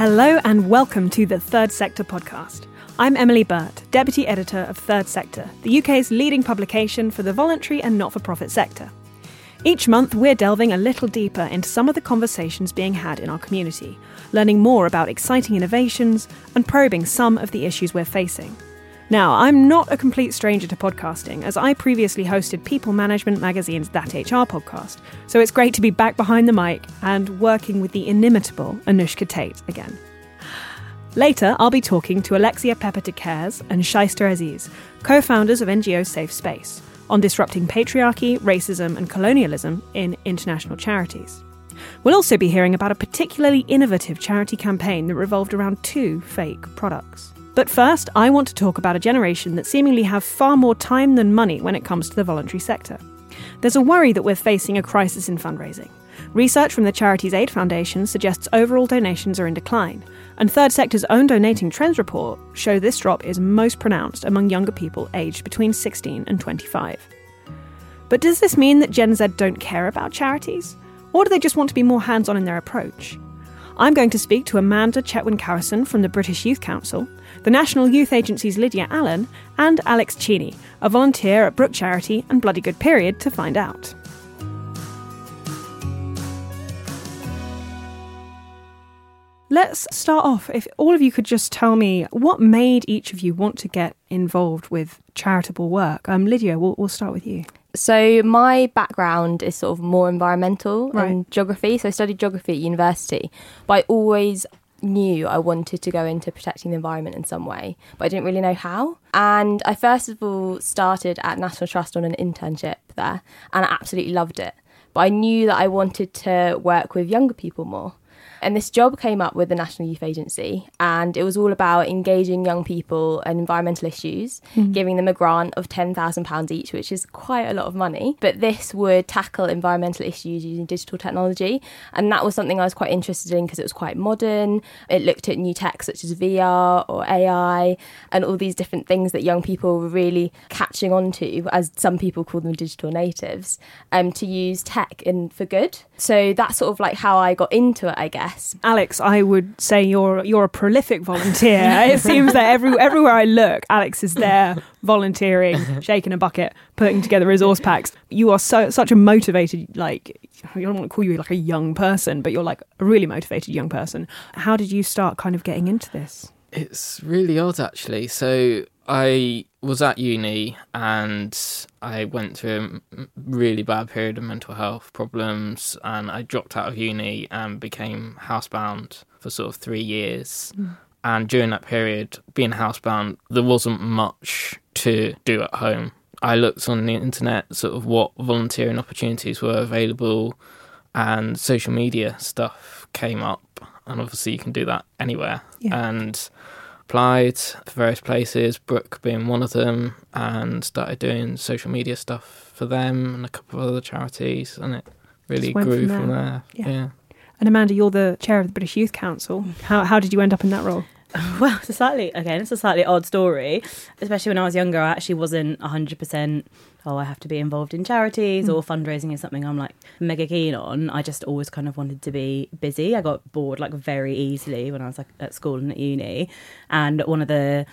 Hello and welcome to the Third Sector podcast. I'm Emily Burt, Deputy Editor of Third Sector, the UK's leading publication for the voluntary and not for profit sector. Each month, we're delving a little deeper into some of the conversations being had in our community, learning more about exciting innovations and probing some of the issues we're facing. Now, I'm not a complete stranger to podcasting, as I previously hosted People Management Magazine's That HR podcast, so it's great to be back behind the mic and working with the inimitable Anushka Tate again. Later, I'll be talking to Alexia Pepper de Caires and Shaista Aziz, co founders of NGO Safe Space, on disrupting patriarchy, racism, and colonialism in international charities. We'll also be hearing about a particularly innovative charity campaign that revolved around two fake products. But first, I want to talk about a generation that seemingly have far more time than money when it comes to the voluntary sector. There's a worry that we're facing a crisis in fundraising. Research from the Charities Aid Foundation suggests overall donations are in decline, and Third Sector's own Donating Trends report show this drop is most pronounced among younger people aged between 16 and 25. But does this mean that Gen Z don't care about charities? Or do they just want to be more hands on in their approach? I'm going to speak to Amanda Chetwynd-Cowieston from the British Youth Council, the National Youth Agency's Lydia Allen, and Alex Cheney, a volunteer at Brook Charity and Bloody Good Period, to find out. Let's start off. If all of you could just tell me what made each of you want to get involved with charitable work. Um, Lydia, we'll, we'll start with you. So my background is sort of more environmental Right. and geography. So I studied geography at university, but I always knew I wanted to go into protecting the environment in some way, but I didn't really know how. And I first of all started at National Trust on an internship there, and I absolutely loved it. But I knew that I wanted to work with younger people more. And this job came up with the National Youth Agency, and it was all about engaging young people in environmental issues, giving them a grant of £10,000 each, which is quite a lot of money. But this would tackle environmental issues using digital technology, and that was something I was quite interested in because it was quite modern. It looked at new tech such as VR or AI, and all these different things that young people were really catching on to, as some people call them digital natives, um, to use tech in for good. So that's sort of like how I got into it, I guess. Alex, I would say you're you're a prolific volunteer. it seems that every everywhere I look, Alex is there volunteering, shaking a bucket, putting together resource packs. You are so such a motivated, like I don't want to call you like a young person, but you're like a really motivated young person. How did you start kind of getting into this? It's really odd, actually. So I was at uni and I went through a really bad period of mental health problems, and I dropped out of uni and became housebound for sort of three years. Hmm. And during that period, being housebound, there wasn't much to do at home. I looked on the internet, sort of what volunteering opportunities were available, and social media stuff came up. And obviously, you can do that anywhere. Yeah. And applied for various places, Brook being one of them, and started doing social media stuff for them and a couple of other charities, and it really Just went grew from from there. there. Yeah. yeah. And Amanda, you're the chair of the British Youth Council. How how did you end up in that role? Well, it's a slightly again, it's a slightly odd story. Especially when I was younger, I actually wasn't hundred percent. Oh, I have to be involved in charities or fundraising is something I'm like mega keen on. I just always kind of wanted to be busy. I got bored like very easily when I was like at school and at uni, and one of the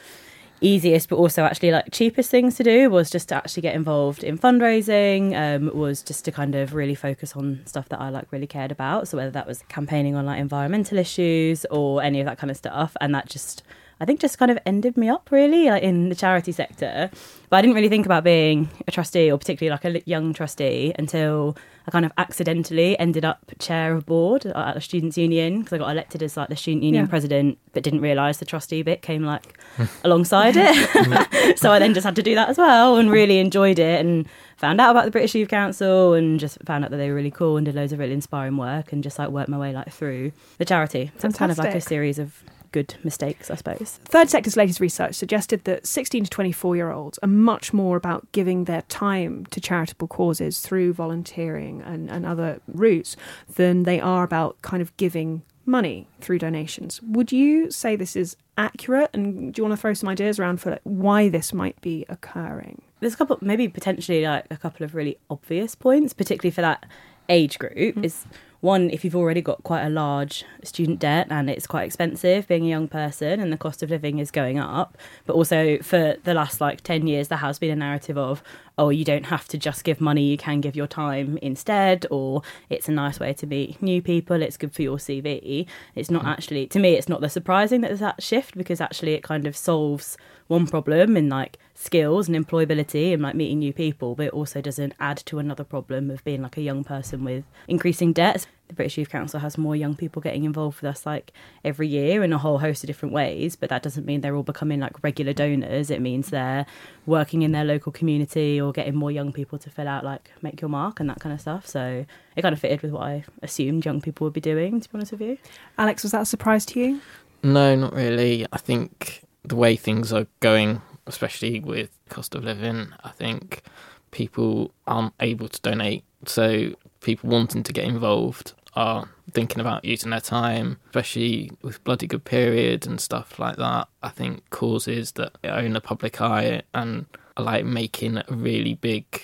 easiest but also actually like cheapest things to do was just to actually get involved in fundraising um, was just to kind of really focus on stuff that i like really cared about so whether that was campaigning on like environmental issues or any of that kind of stuff and that just i think just kind of ended me up really like in the charity sector but i didn't really think about being a trustee or particularly like a young trustee until I kind of accidentally ended up chair of board at the students' union because I got elected as like the student union Yeah. president, but didn't realise the trustee bit came like hmm. alongside it. so I then just had to do that as well and really enjoyed it and found out about the British Youth Council and just found out that they were really cool and did loads of really inspiring work and just like worked my way like through the charity. So it's kind of like a series of good mistakes, I suppose. Third Sector's latest research suggested that 16 to 24 year olds are much more about giving their time to charitable causes through volunteering and, and other routes than they are about kind of giving money through donations. Would you say this is accurate? And do you want to throw some ideas around for like, why this might be occurring? there's a couple maybe potentially like a couple of really obvious points particularly for that age group mm. is one, if you've already got quite a large student debt and it's quite expensive being a young person and the cost of living is going up, but also for the last like 10 years, there has been a narrative of, oh, you don't have to just give money, you can give your time instead, or it's a nice way to meet new people, it's good for your CV. It's not mm. actually, to me, it's not the surprising that there's that shift because actually it kind of solves one problem in like skills and employability and like meeting new people, but it also doesn't add to another problem of being like a young person with increasing debts. The British Youth Council has more young people getting involved with us like every year in a whole host of different ways, but that doesn't mean they're all becoming like regular donors. It means they're working in their local community or getting more young people to fill out like make your mark and that kind of stuff. So it kind of fitted with what I assumed young people would be doing, to be honest with you. Alex, was that a surprise to you? No, not really. I think the way things are going, especially with cost of living, I think people aren't able to donate. So people wanting to get involved are thinking about using their time, especially with bloody good period and stuff like that. I think causes that own the public eye and are like making really big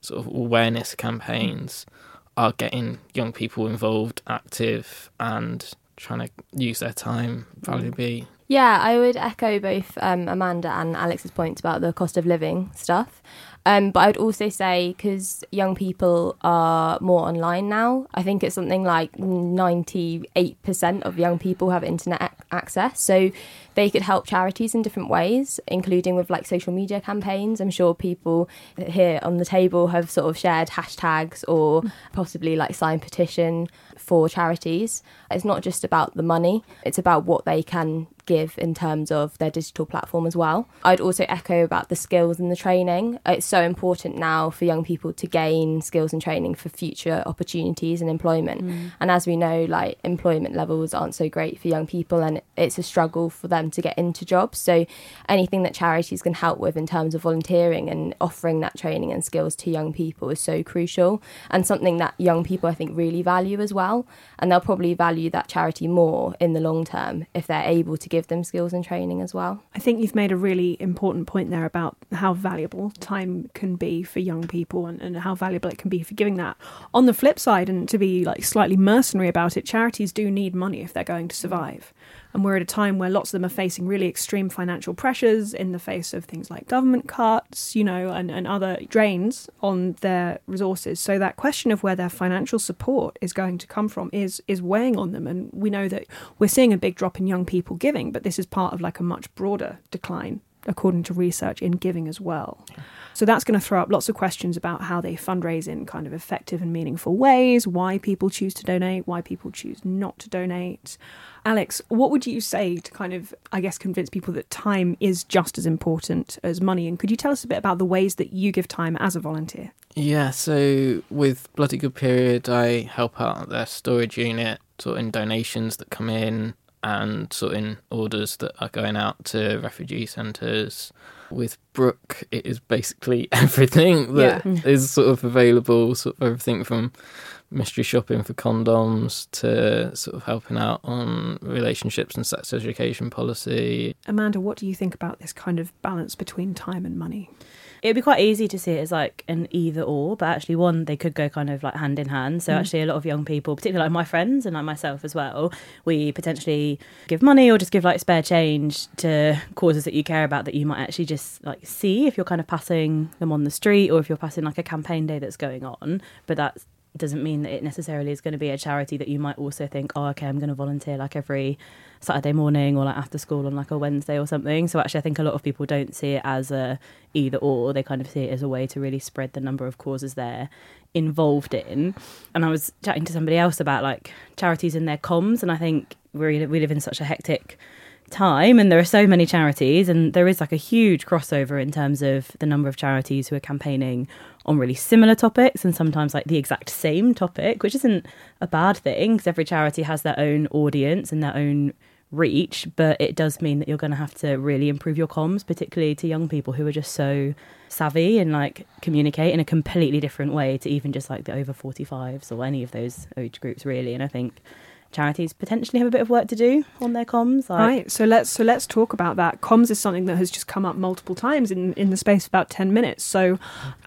sort of awareness campaigns are getting young people involved, active, and trying to use their time valuably. Yeah, I would echo both um, Amanda and Alex's points about the cost of living stuff. Um, but I would also say because young people are more online now, I think it's something like 98% of young people have internet ac- access. So they could help charities in different ways, including with like social media campaigns. I'm sure people here on the table have sort of shared hashtags or possibly like signed petition for charities. It's not just about the money, it's about what they can give in terms of their digital platform as well. I'd also echo about the skills and the training. It's so important now for young people to gain skills and training for future opportunities and employment. Mm. And as we know, like employment levels aren't so great for young people and it's a struggle for them to get into jobs. So anything that charities can help with in terms of volunteering and offering that training and skills to young people is so crucial and something that young people I think really value as well. And they'll probably value that charity more in the long term if they're able to give them skills and training as well. I think you've made a really important point there about how valuable time can be for young people and, and how valuable it can be for giving that. On the flip side, and to be like slightly mercenary about it, charities do need money if they're going to survive. And we're at a time where lots of them are facing really extreme financial pressures in the face of things like government cuts, you know, and, and other drains on their resources. So that question of where their financial support is going to come from is is weighing on them. And we know that we're seeing a big drop in young people giving, but this is part of like a much broader decline according to research in giving as well. So that's going to throw up lots of questions about how they fundraise in kind of effective and meaningful ways, why people choose to donate, why people choose not to donate. Alex, what would you say to kind of, I guess, convince people that time is just as important as money? And could you tell us a bit about the ways that you give time as a volunteer? Yeah, so with Bloody Good Period, I help out at their storage unit, sorting donations that come in and sorting orders that are going out to refugee centres. With Brook, it is basically everything that is sort of available, sort of everything from mystery shopping for condoms to sort of helping out on relationships and sex education policy. Amanda, what do you think about this kind of balance between time and money? It'd be quite easy to see it as like an either or, but actually, one, they could go kind of like hand in hand. So, Mm. actually, a lot of young people, particularly like my friends and like myself as well, we potentially give money or just give like spare change to causes that you care about that you might actually just like see if you're kind of passing them on the street or if you're passing like a campaign day that's going on. But that doesn't mean that it necessarily is going to be a charity that you might also think, oh, okay, I'm going to volunteer like every Saturday morning or like after school on like a Wednesday or something. So actually, I think a lot of people don't see it as a either or. They kind of see it as a way to really spread the number of causes they're involved in. And I was chatting to somebody else about like charities and their comms, and I think we we live in such a hectic time and there are so many charities and there is like a huge crossover in terms of the number of charities who are campaigning on really similar topics and sometimes like the exact same topic which isn't a bad thing because every charity has their own audience and their own reach but it does mean that you're going to have to really improve your comms particularly to young people who are just so savvy and like communicate in a completely different way to even just like the over 45s or any of those age groups really. And i think charities potentially have a bit of work to do on their comms. Like, Right. So let's so let's talk about that. Comms is something that has just come up multiple times in in the space of about ten minutes. So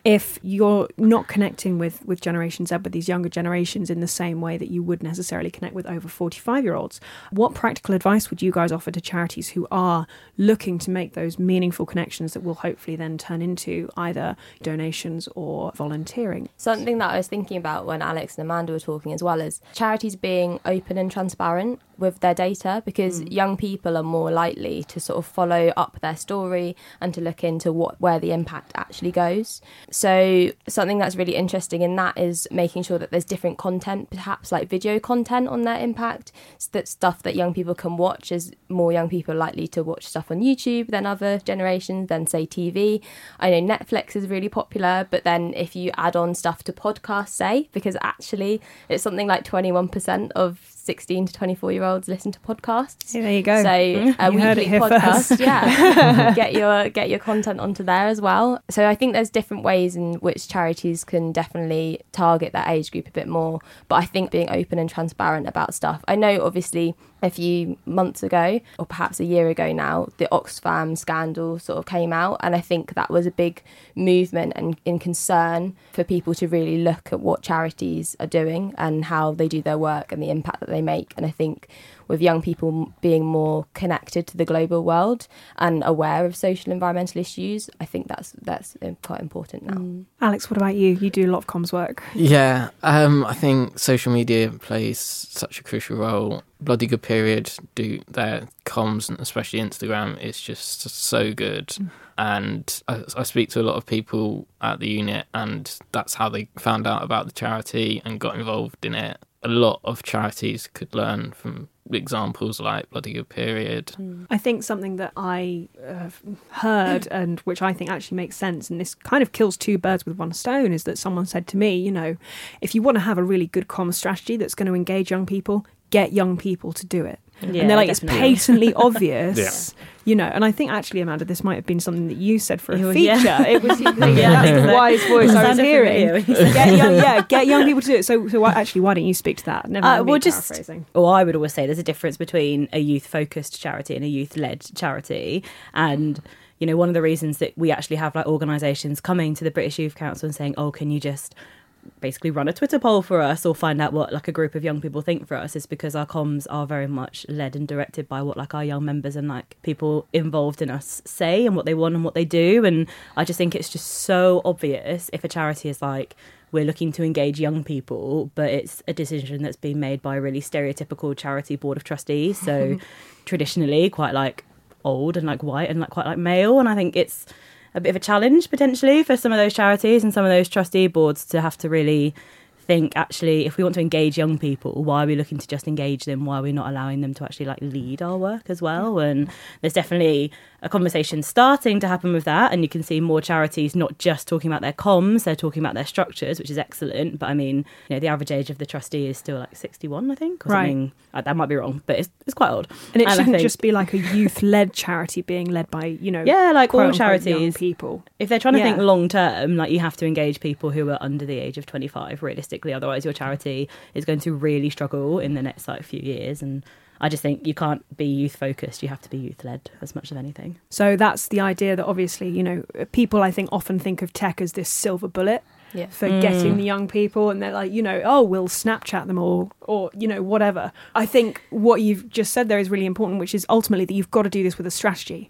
if you're not connecting with with Generation Z, with these younger generations in the same way that you would necessarily connect with over forty five year olds, what practical advice would you guys offer to charities who are looking to make those meaningful connections that will hopefully then turn into either donations or volunteering? Something that I was thinking about when Alex and Amanda were talking as well is charities being open and transparent with their data because hmm. young people are more likely to sort of follow up their story and to look into what where the impact actually goes. So something that's really interesting in that is making sure that there's different content, perhaps like video content on their impact, so that stuff that young people can watch as more young people are likely to watch stuff on YouTube than other generations, than say TV. I know Netflix is really popular, but then if you add on stuff to podcasts, say, because actually it's something like 21% of 16 to 24 year olds listen to podcasts. Yeah, there you go. So a You uh, heard it weekly podcast, yeah, get your get your content onto there as well. So I think there's different ways in which charities can definitely target that age group a bit more. But I think being open and transparent about stuff. I know obviously a few months ago, or perhaps a year ago now, the Oxfam scandal sort of came out, and I think that was a big movement and in concern for people to really look at what charities are doing and how they do their work and the impact that they make. And I think with young people being more connected to the global world and aware of social environmental issues, I think that's that's uh, quite important now. Alex, what about you? You do a lot of comms work. Yeah, um, I think social media plays such a crucial role. Bloody Good Period do their comms, and especially Instagram, is just so good. And I, I speak to a lot of people at the unit, and that's how they found out about the charity and got involved in it. A lot of charities could learn from examples like Bloody Good Period. I think something that I uh, heard and which I think actually makes sense, and this kind of kills two birds with one stone, is that someone said to me, you know, if you want to have a really good comm strategy that's going to engage young people, get young people to do it. Yeah, and they're like, definitely. it's patently obvious. You know, and I think actually, Amanda, this might have been something that you said for a feature. yeah. It was yeah, Yeah, that's the wise voice I was hearing. you Get young, yeah, get young people to do it. So, so why, actually, why don't you speak to that? Never Uh, mind me well, just paraphrasing. or I would always say there's a difference between a youth focused charity and a youth led charity, and you know one of the reasons that we actually have like organisations coming to the British Youth Council and saying, "Oh, can you just basically run a Twitter poll for us or find out what like a group of young people think for us is because our comms are very much led and directed by what like our young members and like people involved in us say and what they want and what they do. And I just think it's just so obvious if a charity is like we're looking to engage young people but it's a decision that's been made by a really stereotypical charity board of trustees. So traditionally quite like old and like white and like quite like male. And I think it's a bit of a challenge potentially for some of those charities and some of those trustee boards to have to really think actually if we want to engage young people why are we looking to just engage them? Why are we not allowing them to actually like lead our work as well? And there's definitely a conversation starting to happen with that and you can see more charities not just talking about their comms they're talking about their structures which is excellent but i mean you know the average age of the trustee is still like 61 i think or Right. something Uh, that might be wrong but it's, it's quite old And it I shouldn't think- just be like a youth-led charity being led by, you know, yeah like all charities people. if they're trying to think long term, like you have to engage people who are under the age of 25 realistically. Otherwise, your charity is going to really struggle in the next like few years. And I just think you can't be youth focused. You have to be youth led as much as anything. So that's the idea that obviously, you know, people I think often think of tech as this silver bullet Yeah. for Mm. getting the young people and they're like, you know, oh, we'll Snapchat them all or, you know, whatever. I think what you've just said there is really important, which is ultimately that you've got to do this with a strategy.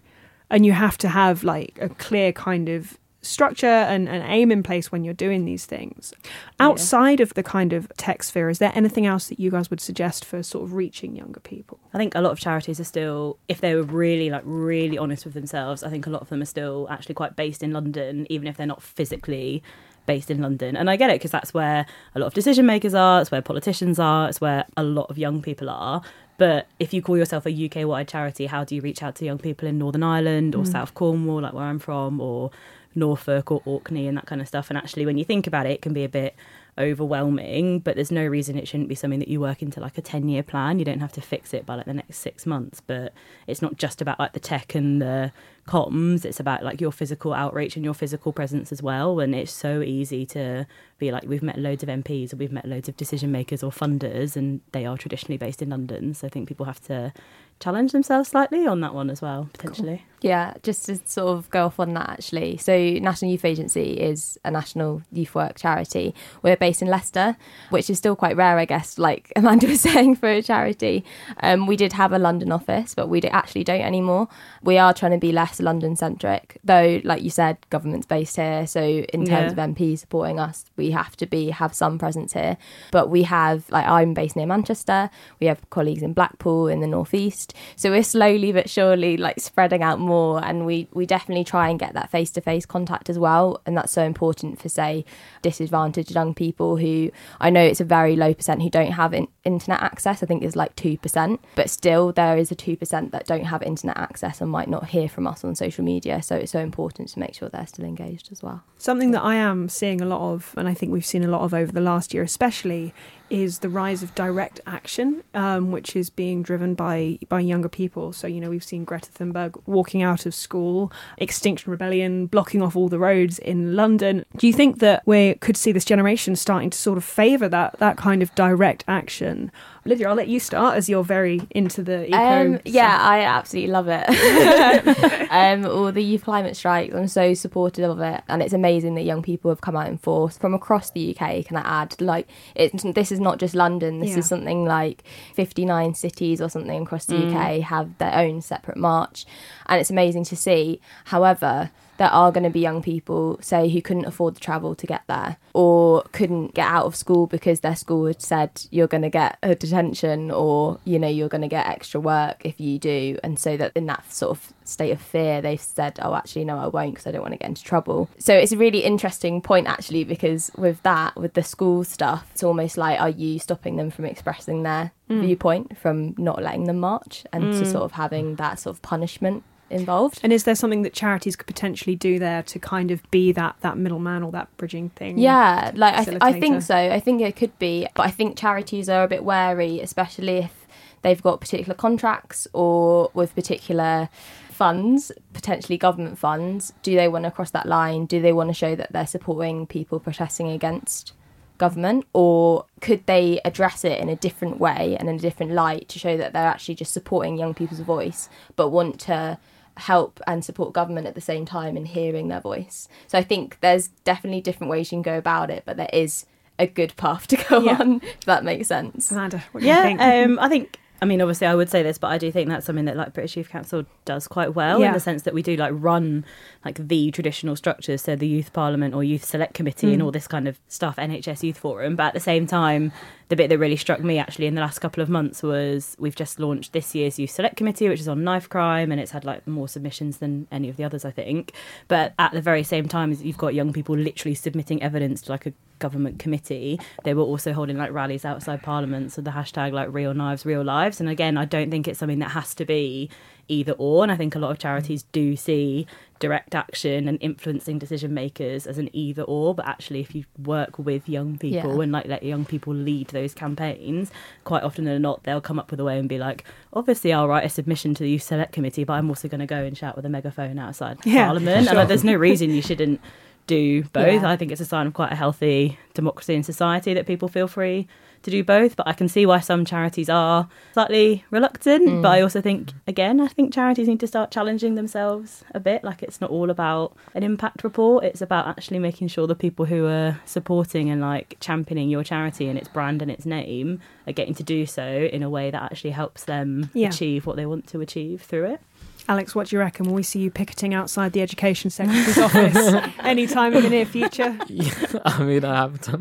And you have to have like a clear kind of structure and an aim in place when you're doing these things. Outside of the kind of tech sphere, is there anything else that you guys would suggest for sort of reaching younger people? I think a lot of charities are still, if they were really like really honest with themselves, I think a lot of them are still actually quite based in London, even if they're not physically based in London. And I get it because that's where a lot of decision makers are, it's where politicians are, it's where a lot of young people are. But if you call yourself a UK wide charity, how do you reach out to young people in Northern Ireland or mm. South Cornwall, like where I'm from, or Norfolk or Orkney and that kind of stuff? And actually, when you think about it, it can be a bit overwhelming, but there's no reason it shouldn't be something that you work into like a 10 year plan. You don't have to fix it by like the next six months, but it's not just about like the tech and the comms. It's about like your physical outreach and your physical presence as well. And it's so easy to be like, we've met loads of MPs or we've met loads of decision makers or funders, and they are traditionally based in London. So I think people have to challenge themselves slightly on that one as well, potentially. Yeah, just to sort of go off on that actually. So, National Youth Agency is a national youth work charity. We're based in Leicester, which is still quite rare, I guess, like Amanda was saying, for a charity. Um, we did have a London office, but we actually don't anymore. We are trying to be less London centric, though, like you said, government's based here. So, in terms Yeah. of MPs supporting us, we have to be have some presence here. But we have, like, I'm based near Manchester. We have colleagues in Blackpool in the northeast. So we're slowly but surely like spreading out more, and we we definitely try and get that face to face contact as well, and that's so important for say disadvantaged young people who I know it's a very low percent who don't have in, internet access. I think it's like two percent, but still there is a two percent that don't have internet access and might not hear from us on social media. So it's so important to make sure they're still engaged as well. Something that I am seeing a lot of, and I think we've seen a lot of over the last year, especially, is the rise of direct action, um, which is being driven by by younger people. So you know we've seen Greta Thunberg walking out of school, Extinction Rebellion blocking off all the roads in London. Do you think that we could see this generation starting to sort of favour that that kind of direct action? Lydia, I'll let you start as you're very into the eco. Um, yeah, stuff. I absolutely love it. um, all the youth climate strikes, I'm so supportive of it, and it's amazing that young people have come out in force from across the UK. Can I add, like, it's this is not just London. This Yeah. is something like 59 cities or something across the UK have their own separate march, and it's amazing to see. However. There are going to be young people, say, who couldn't afford the travel to get there or couldn't get out of school because their school had said you're going to get a detention or, you know, you're going to get extra work if you do. And so that in that sort of state of fear, they've said, oh, actually, no, I won't because I don't want to get into trouble. So it's a really interesting point, actually, because with that, with the school stuff, it's almost like, are you stopping them from expressing their mm. viewpoint, from not letting them march and to mm. sort of having that sort of punishment involved? And is there something that charities could potentially do there to kind of be that that middleman or that bridging thing? Yeah, like I, th- I think so. I think it could be, but I think charities are a bit wary, especially if they've got particular contracts or with particular funds, potentially government funds. Do they want to cross that line? Do they want to show that they're supporting people protesting against government, or could they address it in a different way and in a different light to show that they're actually just supporting young people's voice, but want to help and support government at the same time in hearing their voice. So I think there's definitely different ways you can go about it, but there is a good path to go Yeah. on, if that makes sense. Amanda, what do you Yeah, think? um, I think. I mean, obviously, I would say this, but I do think that's something that like British Youth Council does quite well Yeah. in the sense that we do like run like the traditional structures, so the Youth Parliament or Youth Select Committee Mm. and all this kind of stuff, NHS Youth Forum. But at the same time, the bit that really struck me actually in the last couple of months was we've just launched this year's Youth Select Committee, which is on knife crime, and it's had like more submissions than any of the others, I think. But at the very same time, you've got young people literally submitting evidence to like a government committee. They were also holding like rallies outside Parliament, so the hashtag like real knives, real lives. And again, I don't think it's something that has to be either or. And I think a lot of charities do see direct action and influencing decision makers as an either or. But actually, if you work with young people Yeah. and like let young people lead those campaigns, quite often than not, they'll come up with a way and be like, obviously, I'll write a submission to the Youth Select Committee, but I'm also going to go and shout with a megaphone outside Yeah, Parliament. And like, there's no reason you shouldn't do both. Yeah. I think it's a sign of quite a healthy democracy in society that people feel free to do both. But I can see why some charities are slightly reluctant. Hmm. But I also think, again, I think charities need to start challenging themselves a bit. Like it's not all about an impact report, it's about actually making sure the people who are supporting and like championing your charity and its brand and its name are getting to do so in a way that actually helps them Yeah. achieve what they want to achieve through it. Alex, what do you reckon? Will we see you picketing outside the Education Secretary's office anytime in the near future? Yeah, I mean, I have done.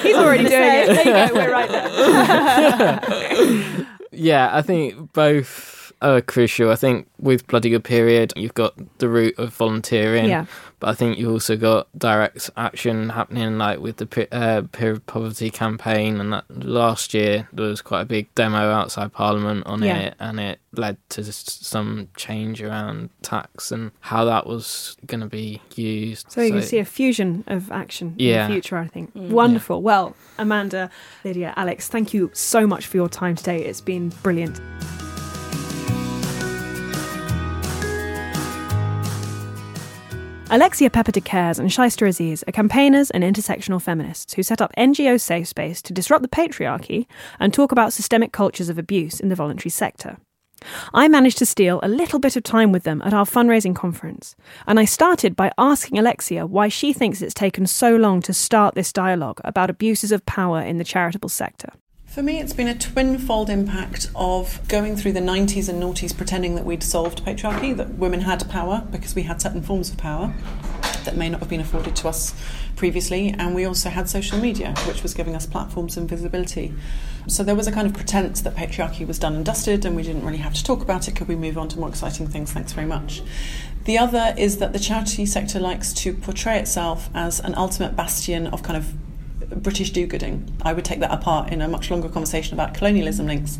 He's already doing it. There you go. We're right there. yeah, I think both are crucial. I think with Bloody Good Period, you've got the route of volunteering, Yeah. but I think you've also got direct action happening, like with the pe- uh, period poverty campaign. And that last year there was quite a big demo outside Parliament on Yeah. it, and it led to s- some change around tax and how that was going to be used. So you can see a fusion of action Yeah. in the future, I think. Mm. Wonderful. Well, Amanda, Lydia, Alex, thank you so much for your time today. It's been brilliant. Alexia Pepper de Caires and Shaista Aziz are campaigners and intersectional feminists who set up NGO Safe Space to disrupt the patriarchy and talk about systemic cultures of abuse in the voluntary sector. I managed to steal a little bit of time with them at our fundraising conference, and I started by asking Alexia why she thinks it's taken so long to start this dialogue about abuses of power in the charitable sector. For me, it's been a twinfold impact of going through the 90s and noughties pretending that we'd solved patriarchy, that women had power because we had certain forms of power that may not have been afforded to us previously, and we also had social media, which was giving us platforms and visibility. So there was a kind of pretense that patriarchy was done and dusted, and we didn't really have to talk about it. Could we move on to more exciting things? Thanks very much. The other is that the charity sector likes to portray itself as an ultimate bastion of kind of British do gooding. I would take that apart in a much longer conversation about colonialism links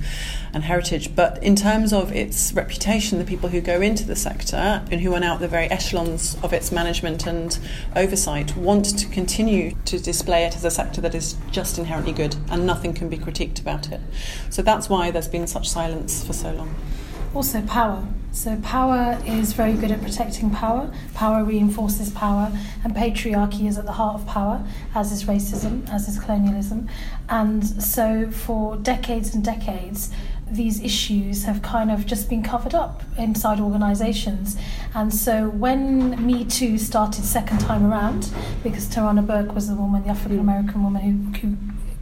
and heritage. But in terms of its reputation, the people who go into the sector and who are now at the very echelons of its management and oversight want to continue to display it as a sector that is just inherently good and nothing can be critiqued about it. So that's why there's been such silence for so long. Also, power. So, power is very good at protecting power. Power reinforces power, and patriarchy is at the heart of power, as is racism, as is colonialism. And so, for decades and decades, these issues have kind of just been covered up inside organisations. And so when Me Too started second time around, because Tarana Burke was the woman, the African American woman who, who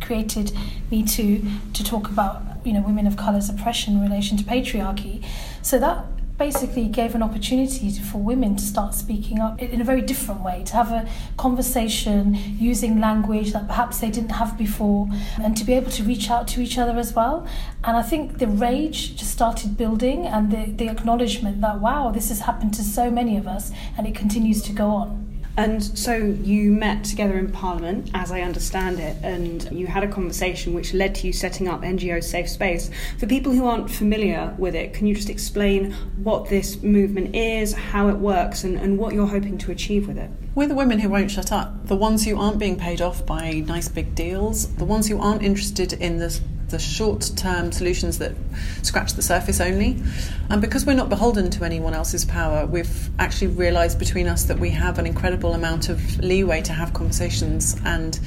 created Me Too to talk about you know women of colour's oppression in relation to patriarchy. So that basically gave an opportunity for women to start speaking up in a very different way, to have a conversation using language that perhaps they didn't have before, and to be able to reach out to each other as well. And I think the rage just started building, and the, the acknowledgement that, wow, this has happened to so many of us, and it continues to go on. And so you met together in Parliament, as I understand it, and you had a conversation which led to you setting up NGO Safe Space. For people who aren't familiar with it, can you just explain what this movement is, how it works, and, and what you're hoping to achieve with it? We're the women who won't shut up, the ones who aren't being paid off by nice big deals, the ones who aren't interested in this the short term solutions that scratch the surface only. And because we're not beholden to anyone else's power, we've actually realised between us that we have an incredible amount of leeway to have conversations and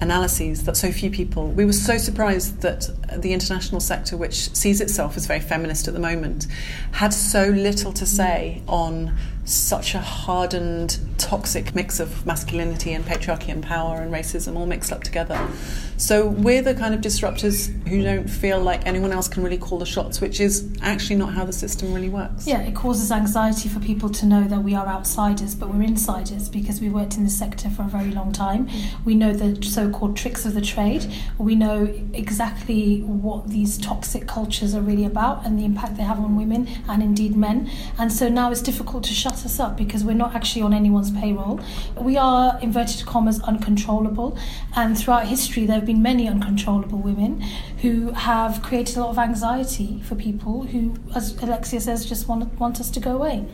analyses that so few people. We were so surprised that the international sector, which sees itself as very feminist at the moment, had so little to say on such a hardened, toxic mix of masculinity and patriarchy and power and racism all mixed up together. So we're the kind of disruptors who don't feel like anyone else can really call the shots, which is actually not how the system really works. Yeah, it causes anxiety for people to know that we are outsiders, but we're insiders because we worked in the sector for a very long time. Mm. We know the so called tricks of the trade. We know exactly what these toxic cultures are really about and the impact they have on women and indeed men. And so now it's difficult to shut us up because we're not actually on anyone's payroll. We are, inverted commas, uncontrollable. And throughout history, there have been many uncontrollable women who have created a lot of anxiety for people who, as Alexia says, just want, want us to go away.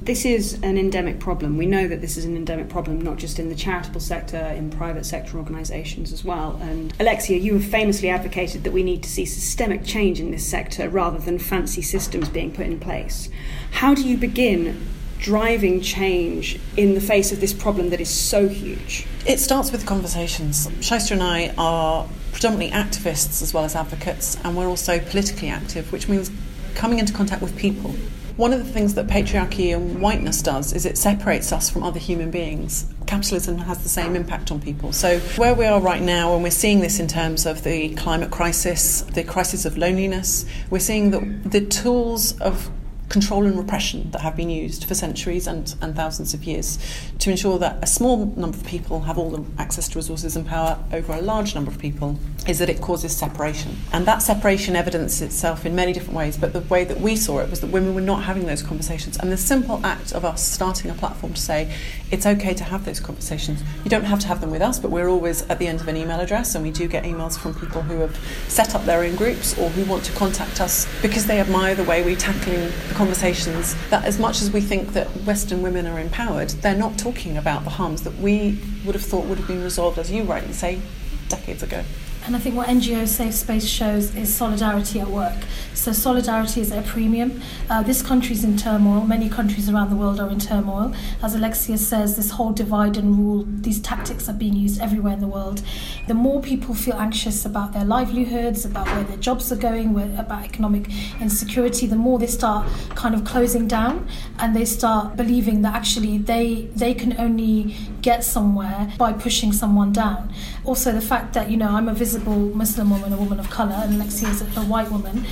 This is an endemic problem. We know that this is an endemic problem, not just in the charitable sector, in private sector organisations as well. And Alexia, you have famously advocated that we need to see systemic change in this sector rather than fancy systems being put in place. How do you begin driving change in the face of this problem that is so huge? It starts with conversations. Shaista and I are predominantly activists as well as advocates, and we're also politically active, which means coming into contact with people. One of the things that patriarchy and whiteness does is it separates us from other human beings. Capitalism has the same impact on people. So, where we are right now, and we're seeing this in terms of the climate crisis, the crisis of loneliness, we're seeing that the tools of control and repression that have been used for centuries and, and thousands of years to ensure that a small number of people have all the access to resources and power over a large number of people is that it causes separation. And that separation evidences itself in many different ways, but the way that we saw it was that women were not having those conversations. And the simple act of us starting a platform to say it's okay to have those conversations. You don't have to have them with us, but we're always at the end of an email address, and we do get emails from people who have set up their own groups or who want to contact us because they admire the way we're tackling the conversations that as much as we think that Western women are empowered, they're not talking about the harms that we would have thought would have been resolved, as you rightly say, decades ago. And I think what NGO Safe Space shows is solidarity at work. So solidarity is at a premium. Uh, this country's in turmoil. Many countries around the world are in turmoil. As Alexia says, this whole divide and rule, these tactics are being used everywhere in the world. The more people feel anxious about their livelihoods, about where their jobs are going, where, about economic insecurity, the more they start kind of closing down and they start believing that actually they they can only get somewhere by pushing someone down. Also, the fact that you know I'm a visible Muslim woman, a woman of color, and Alexia is a, a white woman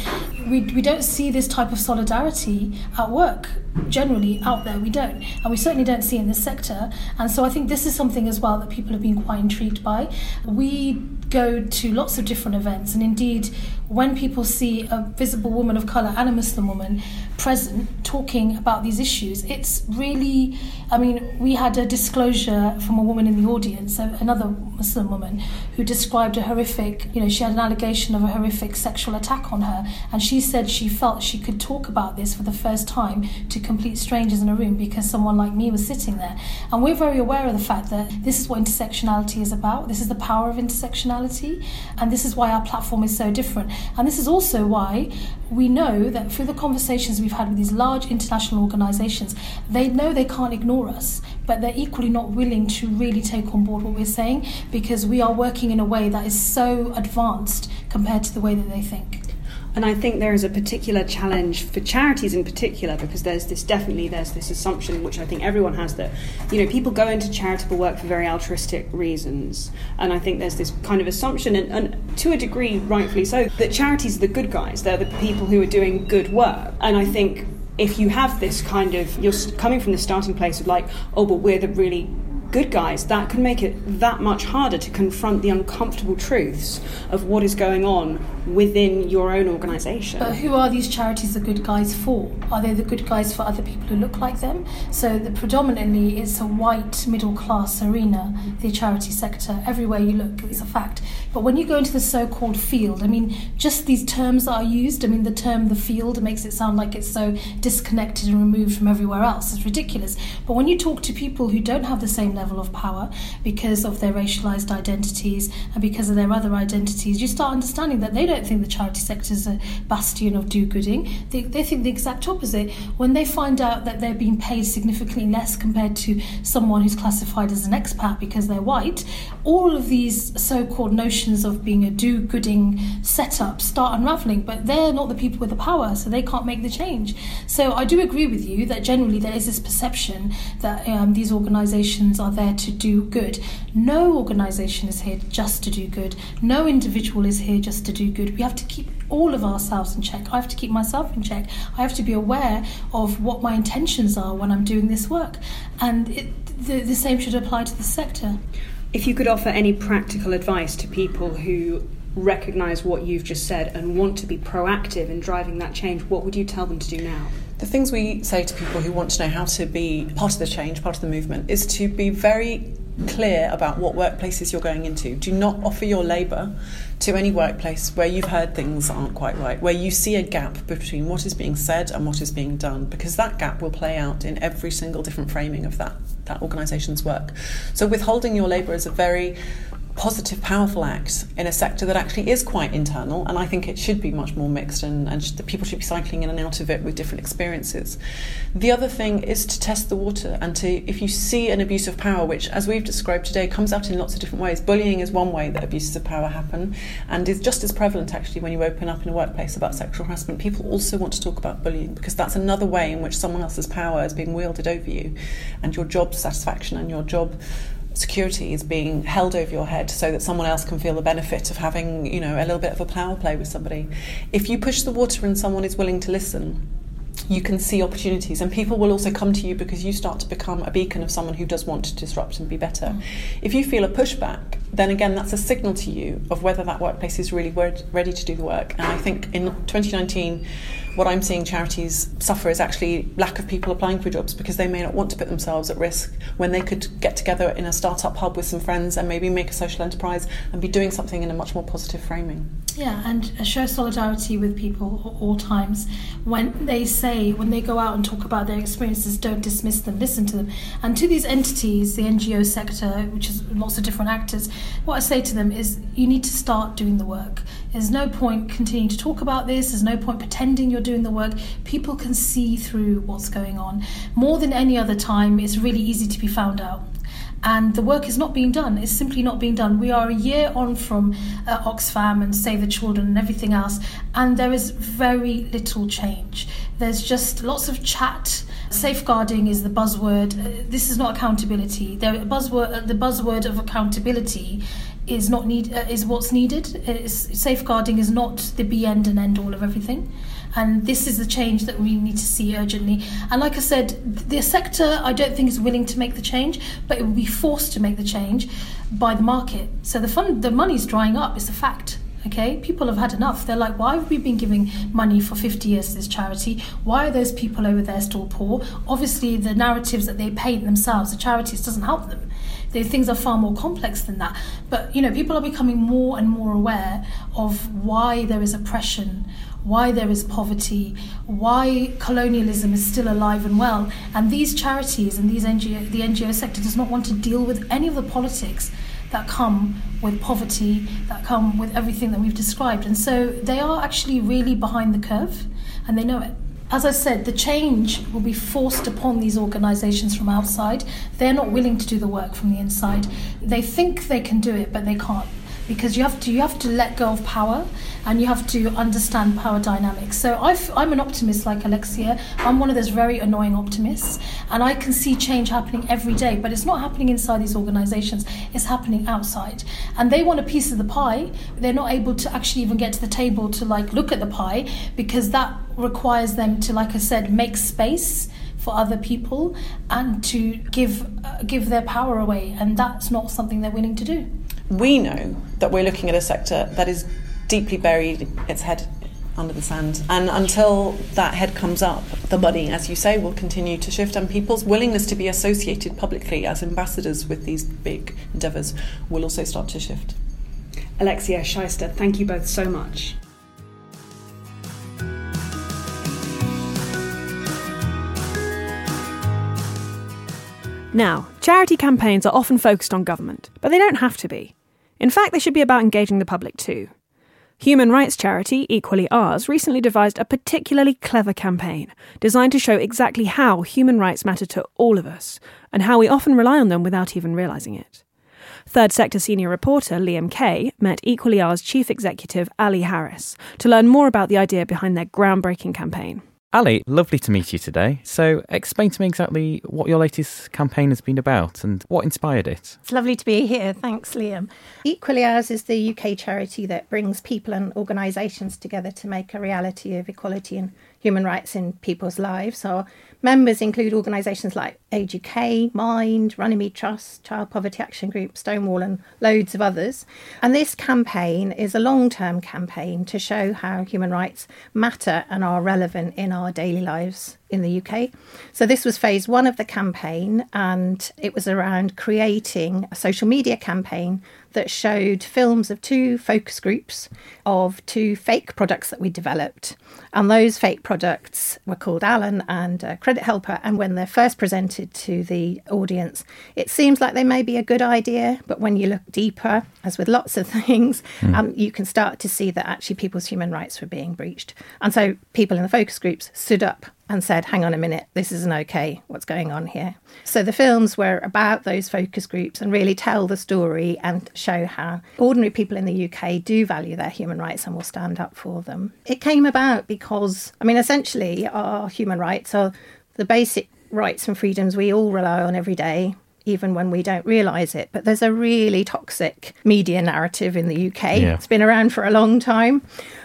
we, we don't see this type of solidarity at work generally out there. We don't. And we certainly don't see in this sector. And so i think this is something as well that people have been quite intrigued by. We go to lots of different events. And indeed when people see a visible woman of color and a muslim woman present talking about these issues it's really i mean we had a disclosure from a woman in the audience another muslim woman who described a horrific you know she had an allegation of a horrific sexual attack on her and she said she felt she could talk about this for the first time to complete strangers in a room because someone like me was sitting there. And we're very aware of the fact that this is what intersectionality is about. This is the power of intersectionality. And this is why our platform is so different. And this is also why we know that through the conversations we've had with these large international organizations, they know they can't ignore us, but they're equally not willing to really take on board what we're saying because we are working in a way that is so advanced compared to the way that they think. And I think there is a particular challenge for charities in particular because there's this definitely there's this assumption which I think everyone has that you know people go into charitable work for very altruistic reasons. And I think there's this kind of assumption and, and to a degree rightfully so that charities are the good guys. They're the people who are doing good work. And I think if you have this kind of you're coming from the starting place of like oh but we're the really good guys, that can make it that much harder to confront the uncomfortable truths of what is going on within your own organisation. But who are these charities the good guys for? Are they the good guys for other people who look like them? So the predominantly it's a white middle class arena, the charity sector. Everywhere you look, it's a fact. But when you go into the so-called field, I mean, just these terms that are used. I mean, the term the field makes it sound like it's so disconnected and removed from everywhere else. It's ridiculous. But when you talk to people who don't have the same level of power because of their racialized identities and because of their other identities, you start understanding that they don't think the charity sector is a bastion of do-gooding. They, they think the exact opposite. When they find out that they're being paid significantly less compared to someone who's classified as an expat because they're white, all of these so-called notions of being a do-gooding setup start unraveling. But they're not the people with the power, so they can't make the change. So I do agree with you that generally there is this perception that um, these organisations are there to do good. No organisation is here just to do good. No individual is here just to do good. We have to keep all of ourselves in check. I have to keep myself in check. I have to be aware of what my intentions are when I'm doing this work. And it, the, the same should apply to the sector. If you could offer any practical advice to people who recognize what you've just said and want to be proactive in driving that change, what would you tell them to do now? The things we say to people who want to know how to be part of the change, part of the movement, is to be very clear about what workplaces you're going into. Do not offer your labour to any workplace where you've heard things aren't quite right, where you see a gap between what is being said and what is being done, because that gap will play out in every single different framing of that, that organisation's work. So withholding your labour is a very positive, powerful act in a sector that actually is quite internal, and I think it should be much more mixed, and, and the people should be cycling in and out of it with different experiences. The other thing is to test the water, and to if you see an abuse of power, which, as we've described today, comes out in lots of different ways. Bullying is one way that abuses of power happen, and is just as prevalent actually when you open up in a workplace about sexual harassment. People also want to talk about bullying because that's another way in which someone else's power is being wielded over you, and your job satisfaction and your job security is being held over your head so that someone else can feel the benefit of having, you know, a little bit of a power play with somebody. If you push the water and someone is willing to listen, you can see opportunities and people will also come to you because you start to become a beacon of someone who does want to disrupt and be better. Mm. If you feel a pushback, then again that's a signal to you of whether that workplace is really ready to do the work. And I think in 2019 what I'm seeing charities suffer is actually lack of people applying for jobs because they may not want to put themselves at risk when they could get together in a startup hub with some friends and maybe make a social enterprise and be doing something in a much more positive framing. Yeah, and show solidarity with people at all times. When they say, when they go out and talk about their experiences, don't dismiss them, listen to them. And to these entities, the NGO sector, which is lots of different actors, What I say to them is, you need to start doing the work. There's no point continuing to talk about this. There's no point pretending you're doing the work. People can see through what's going on. More than any other time, it's really easy to be found out and the work is not being done. It's simply not being done. We are a year on from uh, Oxfam and Save the Children and everything else, and there is very little change. There's just lots of chat. Safeguarding is the buzzword. Uh, this is not accountability. The buzzword, uh, the buzzword of accountability is not need uh, is what's needed. It's, safeguarding is not the be end and end all of everything and this is the change that we need to see urgently. And like I said, the sector I don't think is willing to make the change, but it will be forced to make the change by the market. So the fund, the money's drying up. It's a fact. Okay, people have had enough. They're like, why have we been giving money for 50 years to this charity? Why are those people over there still poor? Obviously, the narratives that they paint themselves, the charities, doesn't help them. The things are far more complex than that. But you know, people are becoming more and more aware of why there is oppression, why there is poverty, why colonialism is still alive and well. And these charities and these NGO, the NGO sector does not want to deal with any of the politics that come with poverty, that come with everything that we've described. And so they are actually really behind the curve and they know it. As I said, the change will be forced upon these organisations from outside. They're not willing to do the work from the inside. They think they can do it, but they can't because you have to you have to let go of power and you have to understand power dynamics. So i am an optimist like Alexia. I'm one of those very annoying optimists, and I can see change happening every day. But it's not happening inside these organisations; it's happening outside. And they want a piece of the pie. They're not able to actually even get to the table to like look at the pie because that requires them to, like I said, make space for other people and to give uh, give their power away. And that's not something they're willing to do we know that we're looking at a sector that is deeply buried its head under the sand. And until that head comes up, the money, as you say, will continue to shift, and people's willingness to be associated publicly as ambassadors with these big endeavours will also start to shift. Alexia Shaista, thank you both so much. Now, charity campaigns are often focused on government, but they don't have to be. In fact, they should be about engaging the public too. Human rights charity Equally Ours recently devised a particularly clever campaign designed to show exactly how human rights matter to all of us and how we often rely on them without even realising it. Third Sector senior reporter Liam Kay met Equally Ours chief executive Ali Harris to learn more about the idea behind their groundbreaking campaign. Ali, lovely to meet you today. So, explain to me exactly what your latest campaign has been about and what inspired it. It's lovely to be here. Thanks, Liam. Equally Ours is the UK charity that brings people and organisations together to make a reality of equality and human rights in people's lives. Our members include organisations like Age UK, Mind, Runnymede Trust, Child Poverty Action Group, Stonewall, and loads of others. And this campaign is a long term campaign to show how human rights matter and are relevant in our daily lives in the UK. So, this was phase one of the campaign, and it was around creating a social media campaign that showed films of two focus groups of two fake products that we developed. And those fake products were called Alan and uh, Credit Helper. And when they're first presented to the audience, it seems like they may be a good idea. But when you look deeper, as with lots of things, mm. um, you can start to see that actually people's human rights were being breached. And so people in the focus groups stood up and said, hang on a minute, this isn't okay. What's going on here? So the films were about those focus groups and really tell the story and show how ordinary people in the UK do value their human rights and will stand up for them. It came about because, I mean, essentially, our human rights are the basic rights and freedoms we all rely on every day even when we don't realise it. But there's a really toxic media narrative in the UK. Yeah. It's been around for a long time.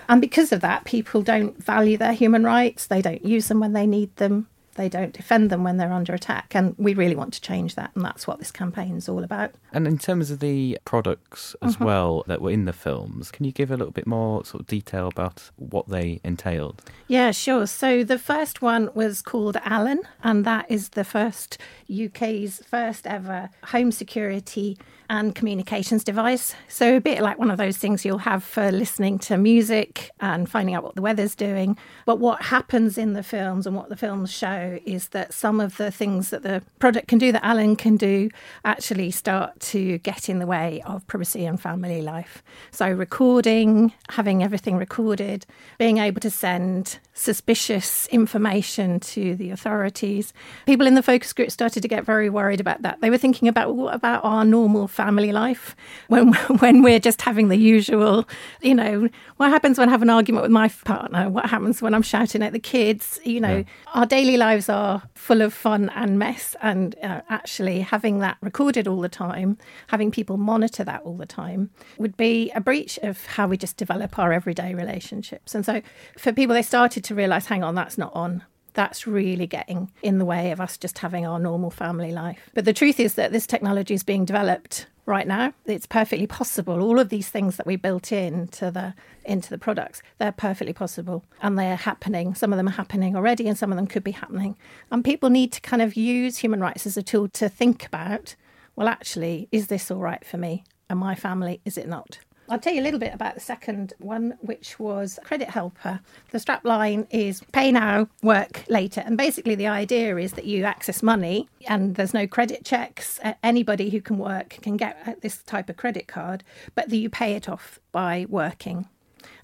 And because of that, people don't value their human rights, they don't use them when they need them they don't defend them when they're under attack. And we really want to change that. And that's what this campaign is all about. And in terms of the products as mm-hmm. well that were in the films, can you give a little bit more sort of detail about what they entailed? Yeah, sure. So the first one was called Alan, and that is the first UK's first ever home security and communications device. So, a bit like one of those things you'll have for listening to music and finding out what the weather's doing. But what happens in the films and what the films show is that some of the things that the product can do, that Alan can do, actually start to get in the way of privacy and family life. So, recording, having everything recorded, being able to send suspicious information to the authorities. People in the focus group started to get very worried about that. They were thinking about well, what about our normal family life when when we're just having the usual, you know, what happens when I have an argument with my partner? What happens when I'm shouting at the kids? You know, yeah. our daily lives are full of fun and mess, and uh, actually having that recorded all the time, having people monitor that all the time, would be a breach of how we just develop our everyday relationships. And so, for people, they started to realise, hang on, that's not on that's really getting in the way of us just having our normal family life. But the truth is that this technology is being developed right now. It's perfectly possible. All of these things that we built into the into the products, they're perfectly possible and they're happening. Some of them are happening already and some of them could be happening. And people need to kind of use human rights as a tool to think about, well actually, is this all right for me and my family? Is it not? I'll tell you a little bit about the second one, which was Credit Helper. The strapline is pay now, work later. And basically, the idea is that you access money and there's no credit checks. Anybody who can work can get uh, this type of credit card, but that you pay it off by working.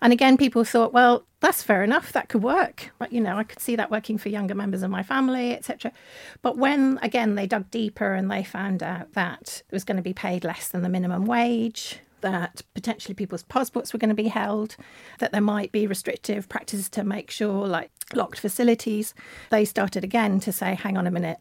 And again, people thought, well, that's fair enough. That could work. But, you know, I could see that working for younger members of my family, etc. But when, again, they dug deeper and they found out that it was going to be paid less than the minimum wage, that potentially people's passports were going to be held, that there might be restrictive practices to make sure, like locked facilities. They started again to say, hang on a minute,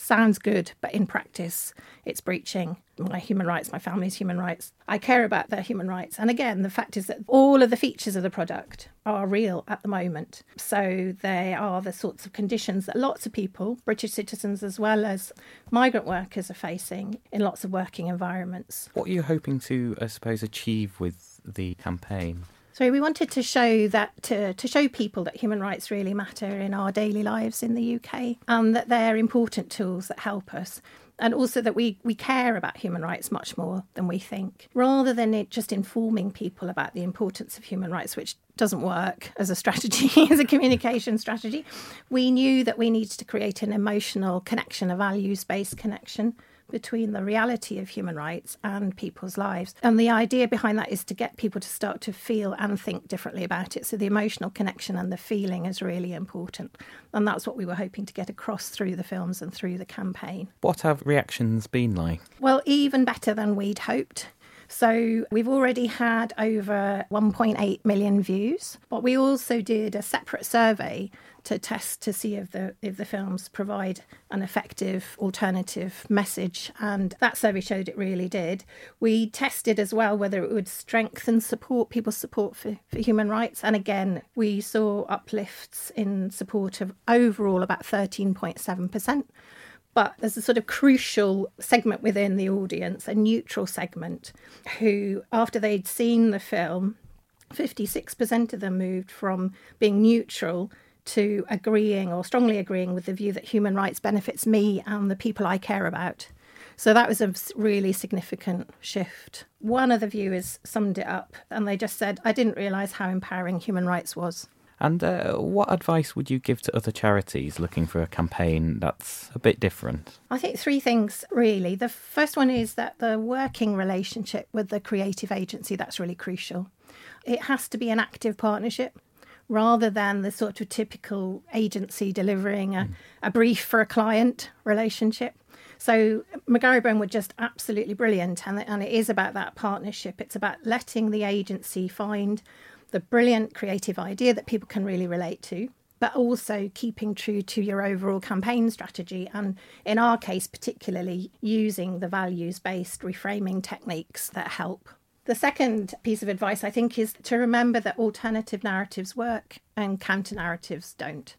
sounds good, but in practice, it's breaching my human rights, my family's human rights. I care about their human rights. And again, the fact is that all of the features of the product are real at the moment. So they are the sorts of conditions that lots of people, British citizens as well as migrant workers, are facing in lots of working environments. What are you hoping to, I suppose, achieve with the campaign? So we wanted to show that to, to show people that human rights really matter in our daily lives in the UK and um, that they're important tools that help us and also that we, we care about human rights much more than we think, rather than it just informing people about the importance of human rights, which doesn't work as a strategy, as a communication strategy. We knew that we needed to create an emotional connection, a values based connection between the reality of human rights and people's lives. And the idea behind that is to get people to start to feel and think differently about it. So the emotional connection and the feeling is really important. And that's what we were hoping to get across through the films and through the campaign. What have reactions been like? Well, even better than we'd hoped. So we've already had over 1.8 million views, but we also did a separate survey to test to see if the if the films provide an effective alternative message and that survey showed it really did. We tested as well whether it would strengthen support people's support for, for human rights and again we saw uplifts in support of overall about 13.7% but there's a sort of crucial segment within the audience, a neutral segment, who, after they'd seen the film, 56% of them moved from being neutral to agreeing or strongly agreeing with the view that human rights benefits me and the people I care about. So that was a really significant shift. One of the viewers summed it up and they just said, I didn't realise how empowering human rights was. And uh, what advice would you give to other charities looking for a campaign that's a bit different? I think three things really. The first one is that the working relationship with the creative agency that's really crucial. It has to be an active partnership rather than the sort of typical agency delivering a, mm. a brief for a client relationship. So Marylebone were just absolutely brilliant, and, and it is about that partnership. It's about letting the agency find the brilliant creative idea that people can really relate to, but also keeping true to your overall campaign strategy. And in our case, particularly using the values based reframing techniques that help the second piece of advice, I think, is to remember that alternative narratives work and counter narratives don't.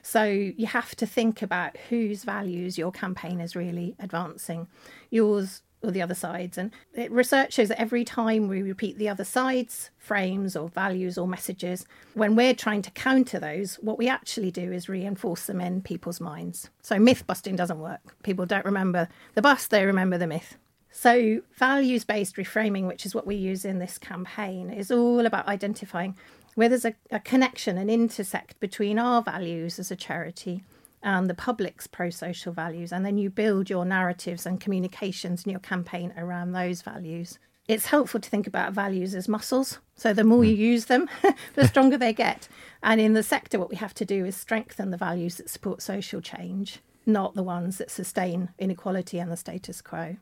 So you have to think about whose values your campaign is really advancing, yours or the other side's. And research shows that every time we repeat the other side's frames or values or messages, when we're trying to counter those, what we actually do is reinforce them in people's minds. So myth busting doesn't work. People don't remember the bust, they remember the myth. So, values based reframing, which is what we use in this campaign, is all about identifying where there's a, a, connection, an intersect between our values as a charity and the public's pro social values, and then you build your narratives and communications and your campaign around those values. It's helpful to think about values as muscles. So the more you hmm. use them, the stronger they get. And in the sector, what we have to do is strengthen the values that support social change, not the ones that sustain inequality and the status quo.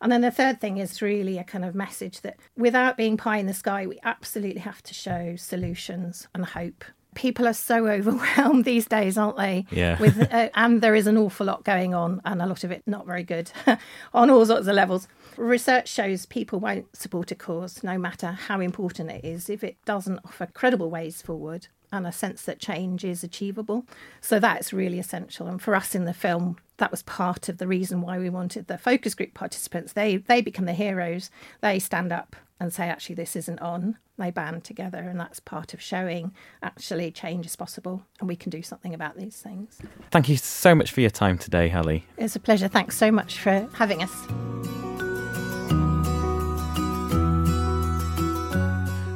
And then the third thing is really a kind of message that without being pie in the sky, we absolutely have to show solutions and hope. People are so overwhelmed these days, aren't they? Yeah. With uh, and there is an awful lot going on, and a lot of it not very good on all sorts of levels. Research shows people won't support a cause, no matter how important it is, if it doesn't offer credible ways forward and a sense that change is achievable. So that's really essential. And for us in the film, that was part of the reason why we wanted the focus group participants. They they become the heroes. They stand up and say, actually, this isn't on. They band together, and that's part of showing actually change is possible, and we can do something about these things. Thank you so much for your time today, Ali. It's a pleasure. Thanks so much for having us.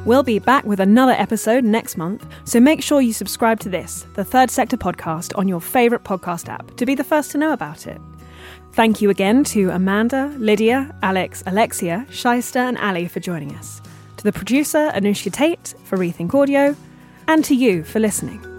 We'll be back with another episode next month, so make sure you subscribe to this, the Third Sector podcast, on your favourite podcast app to be the first to know about it. Thank you again to Amanda, Lydia, Alex, Alexia, Shaista, and Ali for joining us, to the producer, Anushka Tate, for Rethink Audio, and to you for listening.